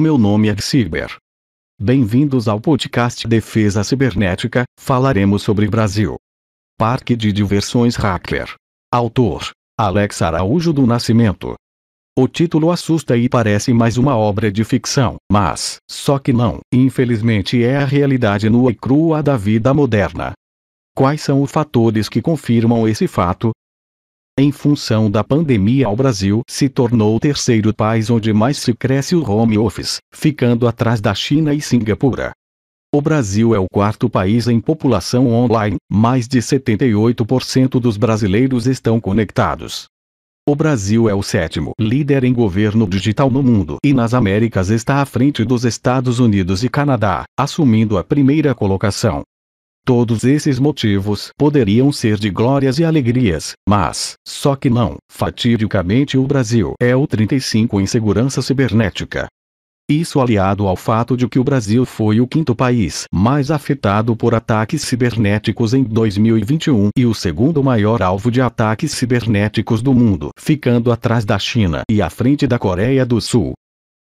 Meu nome é Ciber. Bem-vindos ao podcast Defesa Cibernética. Falaremos sobre Brasil. Parque de Diversões Hacker. Autor: Alex Araújo do Nascimento. O título assusta e parece mais uma obra de ficção, mas, só que não, infelizmente é a realidade nua e crua da vida moderna. Quais são os fatores que confirmam esse fato? Em função da pandemia, o Brasil se tornou o terceiro país onde mais se cresce o home office, ficando atrás da China e Singapura. O Brasil é o quarto país em população online, mais de 78% dos brasileiros estão conectados. O Brasil é o sétimo líder em governo digital no mundo e nas Américas está à frente dos Estados Unidos e Canadá, assumindo a primeira colocação. Todos esses motivos poderiam ser de glórias e alegrias, mas, só que não, fatidicamente o Brasil é o 35 em segurança cibernética. Isso aliado ao fato de que o Brasil foi o quinto país mais afetado por ataques cibernéticos em 2021 e o segundo maior alvo de ataques cibernéticos do mundo, ficando atrás da China e à frente da Coreia do Sul,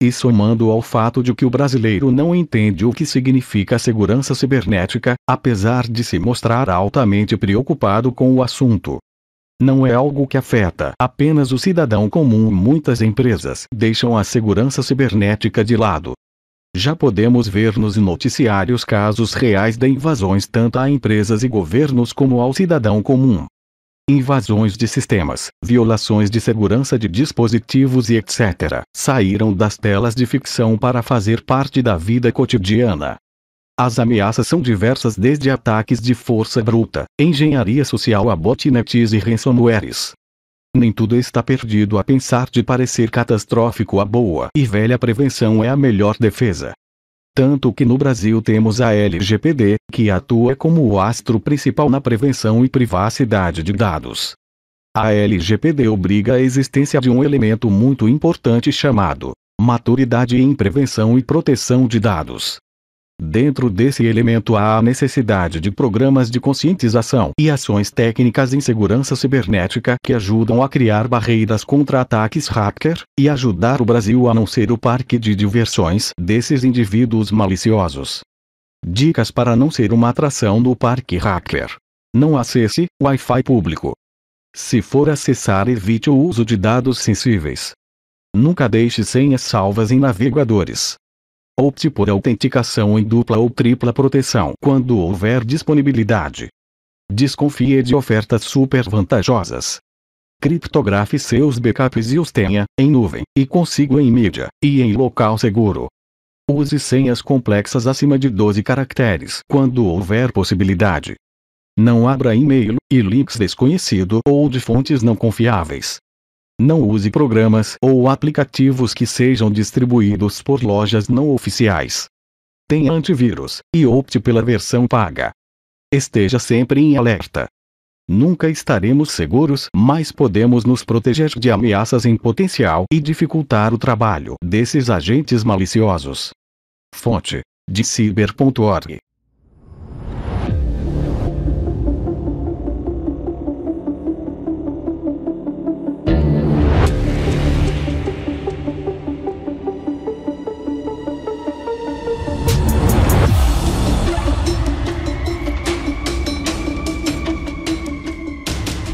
e somando ao fato de que o brasileiro não entende o que significa segurança cibernética, apesar de se mostrar altamente preocupado com o assunto. Não é algo que afeta apenas o cidadão comum. Muitas empresas deixam a segurança cibernética de lado. Já podemos ver nos noticiários casos reais de invasões tanto a empresas e governos como ao cidadão comum invasões de sistemas, violações de segurança de dispositivos e etc., saíram das telas de ficção para fazer parte da vida cotidiana. As ameaças são diversas desde ataques de força bruta, engenharia social a botnets e ransomwares. Nem tudo está perdido a pensar de parecer catastrófico a boa e velha prevenção é a melhor defesa. Tanto que no Brasil temos a LGPD, que atua como o astro principal na prevenção e privacidade de dados. A LGPD obriga a existência de um elemento muito importante chamado maturidade em prevenção e proteção de dados. Dentro desse elemento há a necessidade de programas de conscientização e ações técnicas em segurança cibernética que ajudam a criar barreiras contra ataques hacker e ajudar o Brasil a não ser o parque de diversões desses indivíduos maliciosos. Dicas para não ser uma atração no parque hacker. Não acesse Wi-Fi público. Se for acessar, evite o uso de dados sensíveis. Nunca deixe senhas salvas em navegadores. Opte por autenticação em dupla ou tripla proteção quando houver disponibilidade. Desconfie de ofertas super vantajosas. Criptografe seus backups e os tenha em nuvem, e consigo em mídia, e em local seguro. Use senhas complexas acima de 12 caracteres quando houver possibilidade. Não abra e-mail e links desconhecido ou de fontes não confiáveis. Não use programas ou aplicativos que sejam distribuídos por lojas não oficiais. Tenha antivírus e opte pela versão paga. Esteja sempre em alerta. Nunca estaremos seguros, mas podemos nos proteger de ameaças em potencial e dificultar o trabalho desses agentes maliciosos. Fonte: de ciber.org